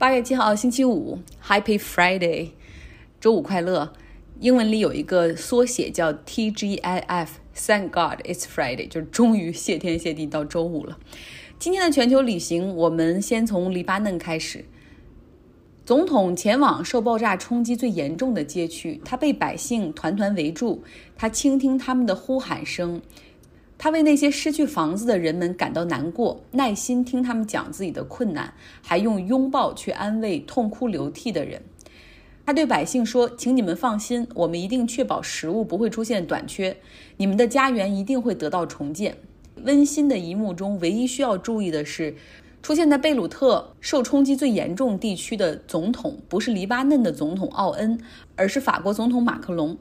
八月七号，星期五，Happy Friday，周五快乐。英文里有一个缩写叫 TGIF，Thank God it's Friday，就是终于谢天谢地到周五了。今天的全球旅行，我们先从黎巴嫩开始。总统前往受爆炸冲击最严重的街区，他被百姓团团围住，他倾听他们的呼喊声。他为那些失去房子的人们感到难过，耐心听他们讲自己的困难，还用拥抱去安慰痛哭流涕的人。他对百姓说：“请你们放心，我们一定确保食物不会出现短缺，你们的家园一定会得到重建。”温馨的一幕中，唯一需要注意的是，出现在贝鲁特受冲击最严重地区的总统不是黎巴嫩的总统奥恩，而是法国总统马克龙。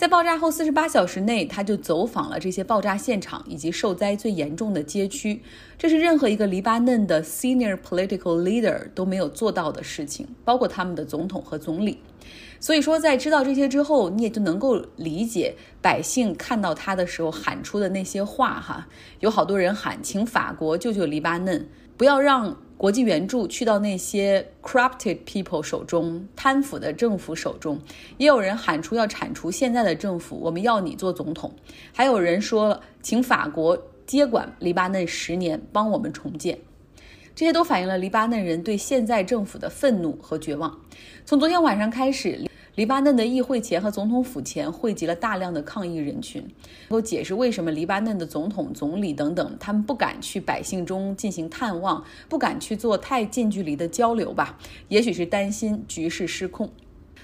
在爆炸后四十八小时内，他就走访了这些爆炸现场以及受灾最严重的街区。这是任何一个黎巴嫩的 senior political leader 都没有做到的事情，包括他们的总统和总理。所以说，在知道这些之后，你也就能够理解百姓看到他的时候喊出的那些话哈。有好多人喊，请法国救救黎巴嫩，不要让。国际援助去到那些 corrupted people 手中，贪腐的政府手中，也有人喊出要铲除现在的政府，我们要你做总统。还有人说，请法国接管黎巴嫩十年，帮我们重建。这些都反映了黎巴嫩人对现在政府的愤怒和绝望。从昨天晚上开始。黎巴嫩的议会前和总统府前汇集了大量的抗议人群，能够解释为什么黎巴嫩的总统、总理等等，他们不敢去百姓中进行探望，不敢去做太近距离的交流吧？也许是担心局势失控。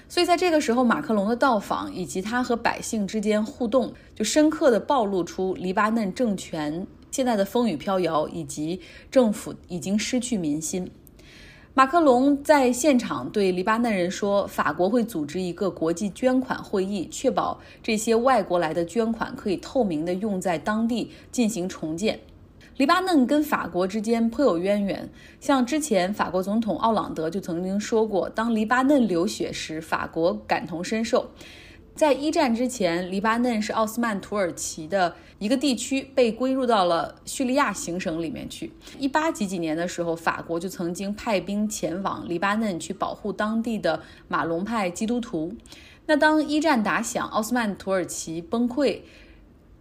所以在这个时候，马克龙的到访以及他和百姓之间互动，就深刻地暴露出黎巴嫩政权现在的风雨飘摇，以及政府已经失去民心。马克龙在现场对黎巴嫩人说：“法国会组织一个国际捐款会议，确保这些外国来的捐款可以透明地用在当地进行重建。”黎巴嫩跟法国之间颇有渊源，像之前法国总统奥朗德就曾经说过：“当黎巴嫩流血时，法国感同身受。”在一战之前，黎巴嫩是奥斯曼土耳其的一个地区，被归入到了叙利亚行省里面去。一八几几年的时候，法国就曾经派兵前往黎巴嫩去保护当地的马龙派基督徒。那当一战打响，奥斯曼土耳其崩溃，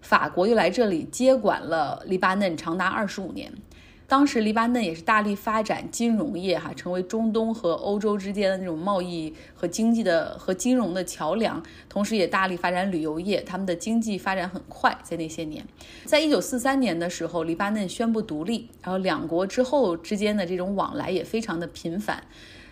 法国又来这里接管了黎巴嫩，长达二十五年。当时黎巴嫩也是大力发展金融业，哈，成为中东和欧洲之间的那种贸易和经济的和金融的桥梁，同时也大力发展旅游业，他们的经济发展很快。在那些年，在一九四三年的时候，黎巴嫩宣布独立，然后两国之后之间的这种往来也非常的频繁。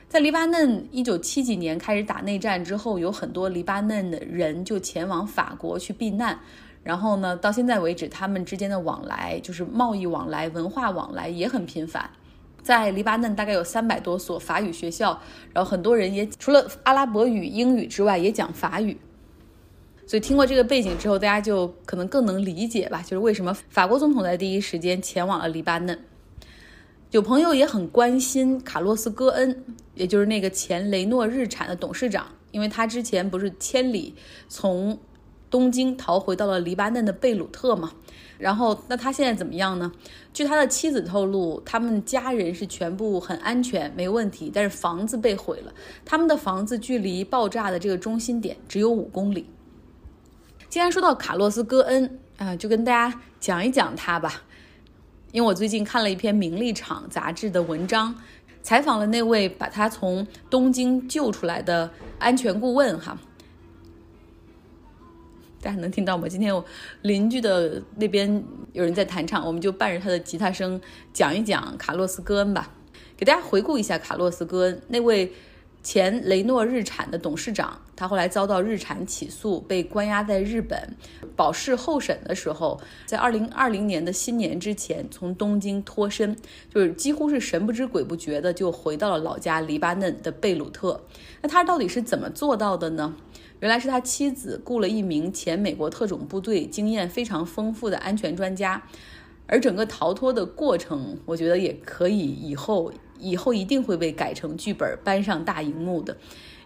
在黎巴嫩一九七几年开始打内战之后，有很多黎巴嫩的人就前往法国去避难。然后呢，到现在为止，他们之间的往来就是贸易往来、文化往来也很频繁。在黎巴嫩大概有三百多所法语学校，然后很多人也除了阿拉伯语、英语之外，也讲法语。所以听过这个背景之后，大家就可能更能理解吧，就是为什么法国总统在第一时间前往了黎巴嫩。有朋友也很关心卡洛斯·戈恩，也就是那个前雷诺日产的董事长，因为他之前不是千里从。东京逃回到了黎巴嫩的贝鲁特嘛，然后那他现在怎么样呢？据他的妻子透露，他们家人是全部很安全，没问题，但是房子被毁了。他们的房子距离爆炸的这个中心点只有五公里。既然说到卡洛斯·戈恩啊，就跟大家讲一讲他吧，因为我最近看了一篇《名利场》杂志的文章，采访了那位把他从东京救出来的安全顾问哈。大家能听到吗？今天我邻居的那边有人在弹唱，我们就伴着他的吉他声讲一讲卡洛斯·戈恩吧，给大家回顾一下卡洛斯·戈恩那位前雷诺日产的董事长。他后来遭到日产起诉，被关押在日本保释候审的时候，在二零二零年的新年之前从东京脱身，就是几乎是神不知鬼不觉的就回到了老家黎巴嫩的贝鲁特。那他到底是怎么做到的呢？原来是他妻子雇了一名前美国特种部队、经验非常丰富的安全专家，而整个逃脱的过程，我觉得也可以以后以后一定会被改成剧本搬上大荧幕的，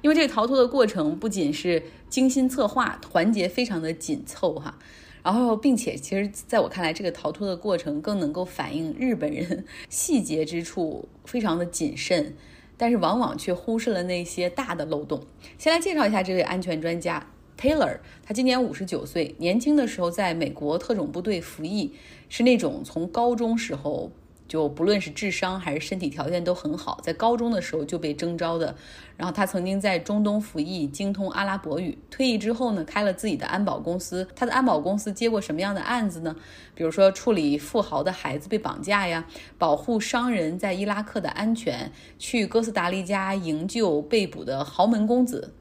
因为这个逃脱的过程不仅是精心策划，环节非常的紧凑哈，然后并且其实在我看来，这个逃脱的过程更能够反映日本人细节之处非常的谨慎。但是往往却忽视了那些大的漏洞。先来介绍一下这位安全专家 Taylor，他今年五十九岁，年轻的时候在美国特种部队服役，是那种从高中时候。就不论是智商还是身体条件都很好，在高中的时候就被征召的。然后他曾经在中东服役，精通阿拉伯语。退役之后呢，开了自己的安保公司。他的安保公司接过什么样的案子呢？比如说处理富豪的孩子被绑架呀，保护商人在伊拉克的安全，去哥斯达黎加营救被捕的豪门公子。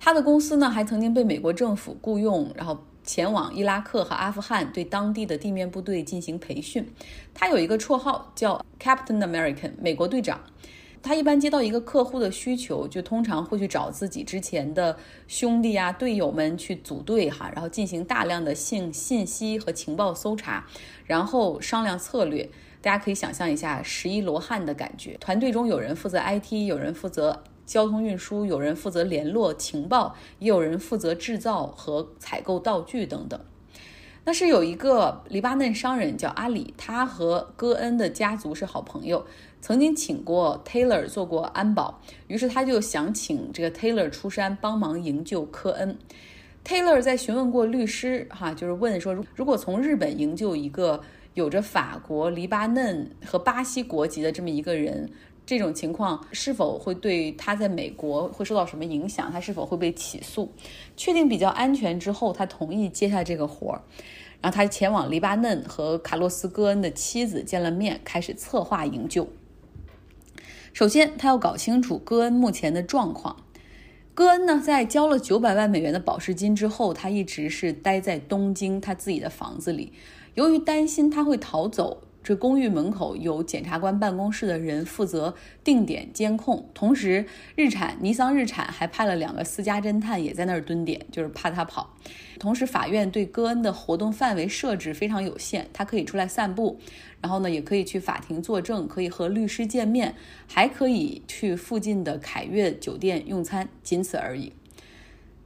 他的公司呢，还曾经被美国政府雇佣，然后。前往伊拉克和阿富汗，对当地的地面部队进行培训。他有一个绰号叫 Captain American，美国队长。他一般接到一个客户的需求，就通常会去找自己之前的兄弟啊、队友们去组队哈，然后进行大量的信信息和情报搜查，然后商量策略。大家可以想象一下十一罗汉的感觉。团队中有人负责 IT，有人负责。交通运输有人负责联络情报，也有人负责制造和采购道具等等。那是有一个黎巴嫩商人叫阿里，他和戈恩的家族是好朋友，曾经请过 Taylor 做过安保，于是他就想请这个 Taylor 出山帮忙营救科恩。Taylor 在询问过律师，哈，就是问说，如果从日本营救一个有着法国、黎巴嫩和巴西国籍的这么一个人。这种情况是否会对他在美国会受到什么影响？他是否会被起诉？确定比较安全之后，他同意接下这个活儿。然后他前往黎巴嫩和卡洛斯·戈恩的妻子见了面，开始策划营救。首先，他要搞清楚戈恩目前的状况。戈恩呢，在交了九百万美元的保释金之后，他一直是待在东京他自己的房子里。由于担心他会逃走。这公寓门口有检察官办公室的人负责定点监控，同时日产、尼桑、日产还派了两个私家侦探也在那儿蹲点，就是怕他跑。同时，法院对戈恩的活动范围设置非常有限，他可以出来散步，然后呢，也可以去法庭作证，可以和律师见面，还可以去附近的凯悦酒店用餐，仅此而已。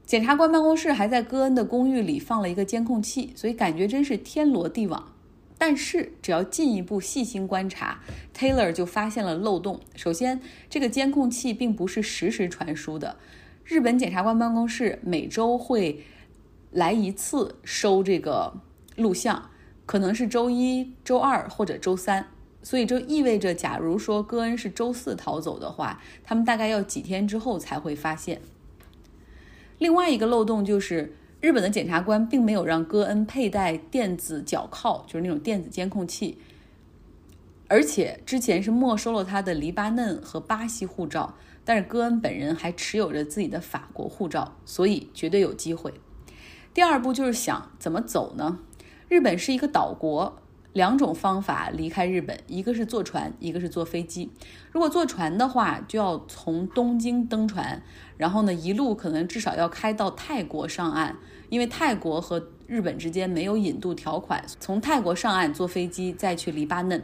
检察官办公室还在戈恩的公寓里放了一个监控器，所以感觉真是天罗地网。但是，只要进一步细心观察，Taylor 就发现了漏洞。首先，这个监控器并不是实时传输的。日本检察官办公室每周会来一次收这个录像，可能是周一周二或者周三。所以，这意味着，假如说戈恩是周四逃走的话，他们大概要几天之后才会发现。另外一个漏洞就是。日本的检察官并没有让戈恩佩戴电子脚铐，就是那种电子监控器，而且之前是没收了他的黎巴嫩和巴西护照，但是戈恩本人还持有着自己的法国护照，所以绝对有机会。第二步就是想怎么走呢？日本是一个岛国。两种方法离开日本，一个是坐船，一个是坐飞机。如果坐船的话，就要从东京登船，然后呢，一路可能至少要开到泰国上岸，因为泰国和日本之间没有引渡条款。从泰国上岸坐飞机再去黎巴嫩，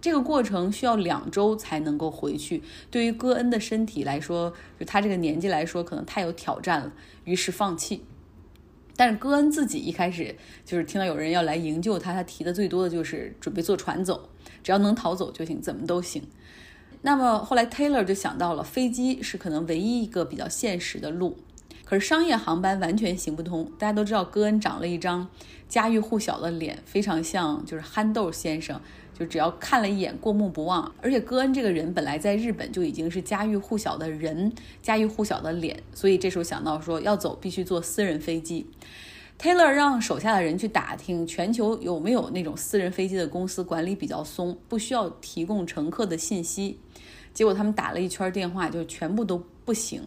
这个过程需要两周才能够回去。对于戈恩的身体来说，就他这个年纪来说，可能太有挑战了，于是放弃。但是戈恩自己一开始就是听到有人要来营救他，他提的最多的就是准备坐船走，只要能逃走就行，怎么都行。那么后来 Taylor 就想到了飞机是可能唯一一个比较现实的路，可是商业航班完全行不通。大家都知道戈恩长了一张家喻户晓的脸，非常像就是憨豆先生。就只要看了一眼，过目不忘。而且戈恩这个人本来在日本就已经是家喻户晓的人，家喻户晓的脸，所以这时候想到说要走，必须坐私人飞机。Taylor 让手下的人去打听全球有没有那种私人飞机的公司管理比较松，不需要提供乘客的信息。结果他们打了一圈电话，就全部都不行。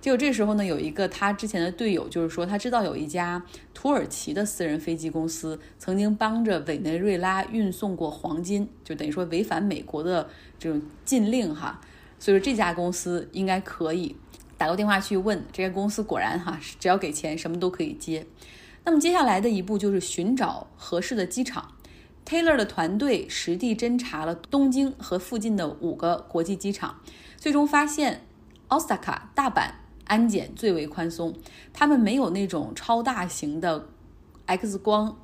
结果这时候呢，有一个他之前的队友，就是说他知道有一家土耳其的私人飞机公司曾经帮着委内瑞拉运送过黄金，就等于说违反美国的这种禁令哈。所以说这家公司应该可以打个电话去问这家公司，果然哈，只要给钱什么都可以接。那么接下来的一步就是寻找合适的机场。Taylor 的团队实地侦查了东京和附近的五个国际机场，最终发现奥萨卡、大阪。安检最为宽松，他们没有那种超大型的 X 光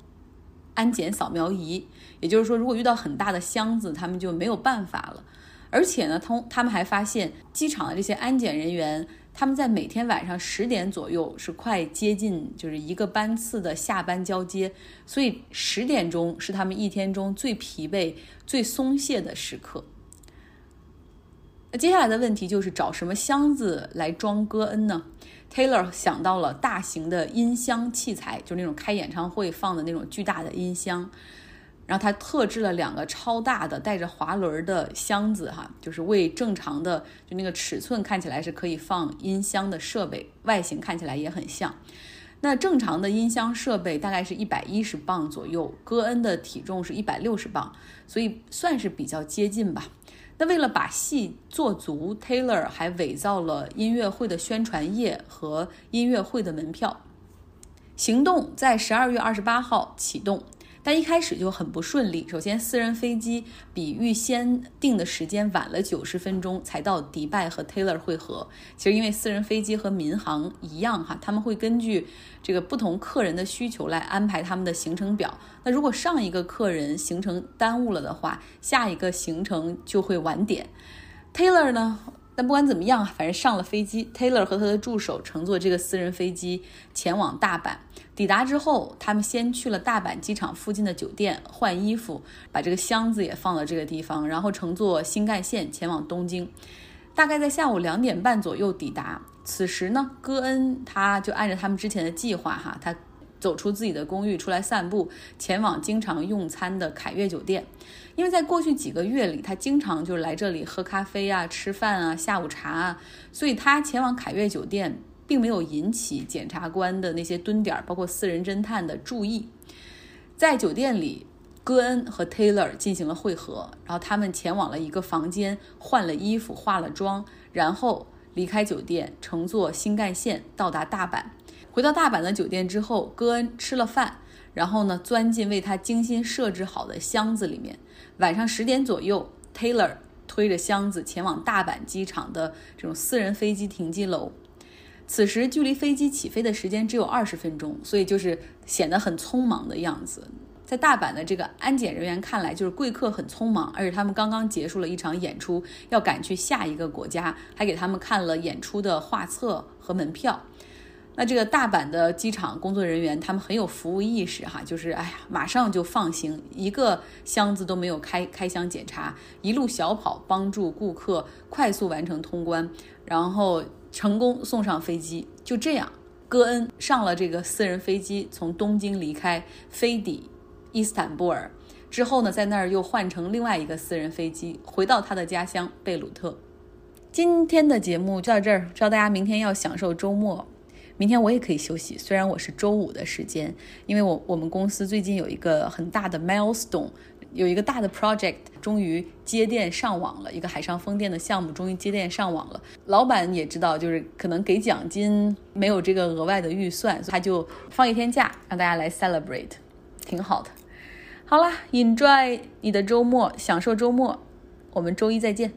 安检扫描仪，也就是说，如果遇到很大的箱子，他们就没有办法了。而且呢，通他们还发现机场的这些安检人员，他们在每天晚上十点左右是快接近就是一个班次的下班交接，所以十点钟是他们一天中最疲惫、最松懈的时刻。那接下来的问题就是找什么箱子来装戈恩呢？Taylor 想到了大型的音箱器材，就是那种开演唱会放的那种巨大的音箱。然后他特制了两个超大的带着滑轮的箱子，哈，就是为正常的就那个尺寸看起来是可以放音箱的设备，外形看起来也很像。那正常的音箱设备大概是一百一十磅左右，戈恩的体重是一百六十磅，所以算是比较接近吧。那为了把戏做足，Taylor 还伪造了音乐会的宣传页和音乐会的门票。行动在十二月二十八号启动。但一开始就很不顺利。首先，私人飞机比预先定的时间晚了九十分钟才到迪拜和 Taylor 会合。其实，因为私人飞机和民航一样哈，他们会根据这个不同客人的需求来安排他们的行程表。那如果上一个客人行程耽误了的话，下一个行程就会晚点。Taylor 呢？但不管怎么样，反正上了飞机，Taylor 和他的助手乘坐这个私人飞机前往大阪。抵达之后，他们先去了大阪机场附近的酒店换衣服，把这个箱子也放到这个地方，然后乘坐新干线前往东京。大概在下午两点半左右抵达。此时呢，戈恩他就按照他们之前的计划，哈，他走出自己的公寓出来散步，前往经常用餐的凯悦酒店。因为在过去几个月里，他经常就是来这里喝咖啡啊、吃饭啊、下午茶啊，所以他前往凯悦酒店并没有引起检察官的那些蹲点，包括私人侦探的注意。在酒店里，戈恩和 Taylor 进行了会合，然后他们前往了一个房间，换了衣服、化了妆，然后离开酒店，乘坐新干线到达大阪。回到大阪的酒店之后，戈恩吃了饭，然后呢，钻进为他精心设置好的箱子里面。晚上十点左右，Taylor 推着箱子前往大阪机场的这种私人飞机停机楼。此时距离飞机起飞的时间只有二十分钟，所以就是显得很匆忙的样子。在大阪的这个安检人员看来，就是贵客很匆忙，而且他们刚刚结束了一场演出，要赶去下一个国家，还给他们看了演出的画册和门票。那这个大阪的机场工作人员，他们很有服务意识哈，就是哎呀，马上就放行，一个箱子都没有开开箱检查，一路小跑帮助顾客快速完成通关，然后成功送上飞机。就这样，戈恩上了这个私人飞机，从东京离开，飞抵伊斯坦布尔，之后呢，在那儿又换成另外一个私人飞机，回到他的家乡贝鲁特。今天的节目就到这儿，知道大家明天要享受周末。明天我也可以休息，虽然我是周五的时间，因为我我们公司最近有一个很大的 milestone，有一个大的 project，终于接电上网了，一个海上风电的项目终于接电上网了。老板也知道，就是可能给奖金没有这个额外的预算，他就放一天假，让大家来 celebrate，挺好的。好啦 e n j o y 你的周末，享受周末，我们周一再见。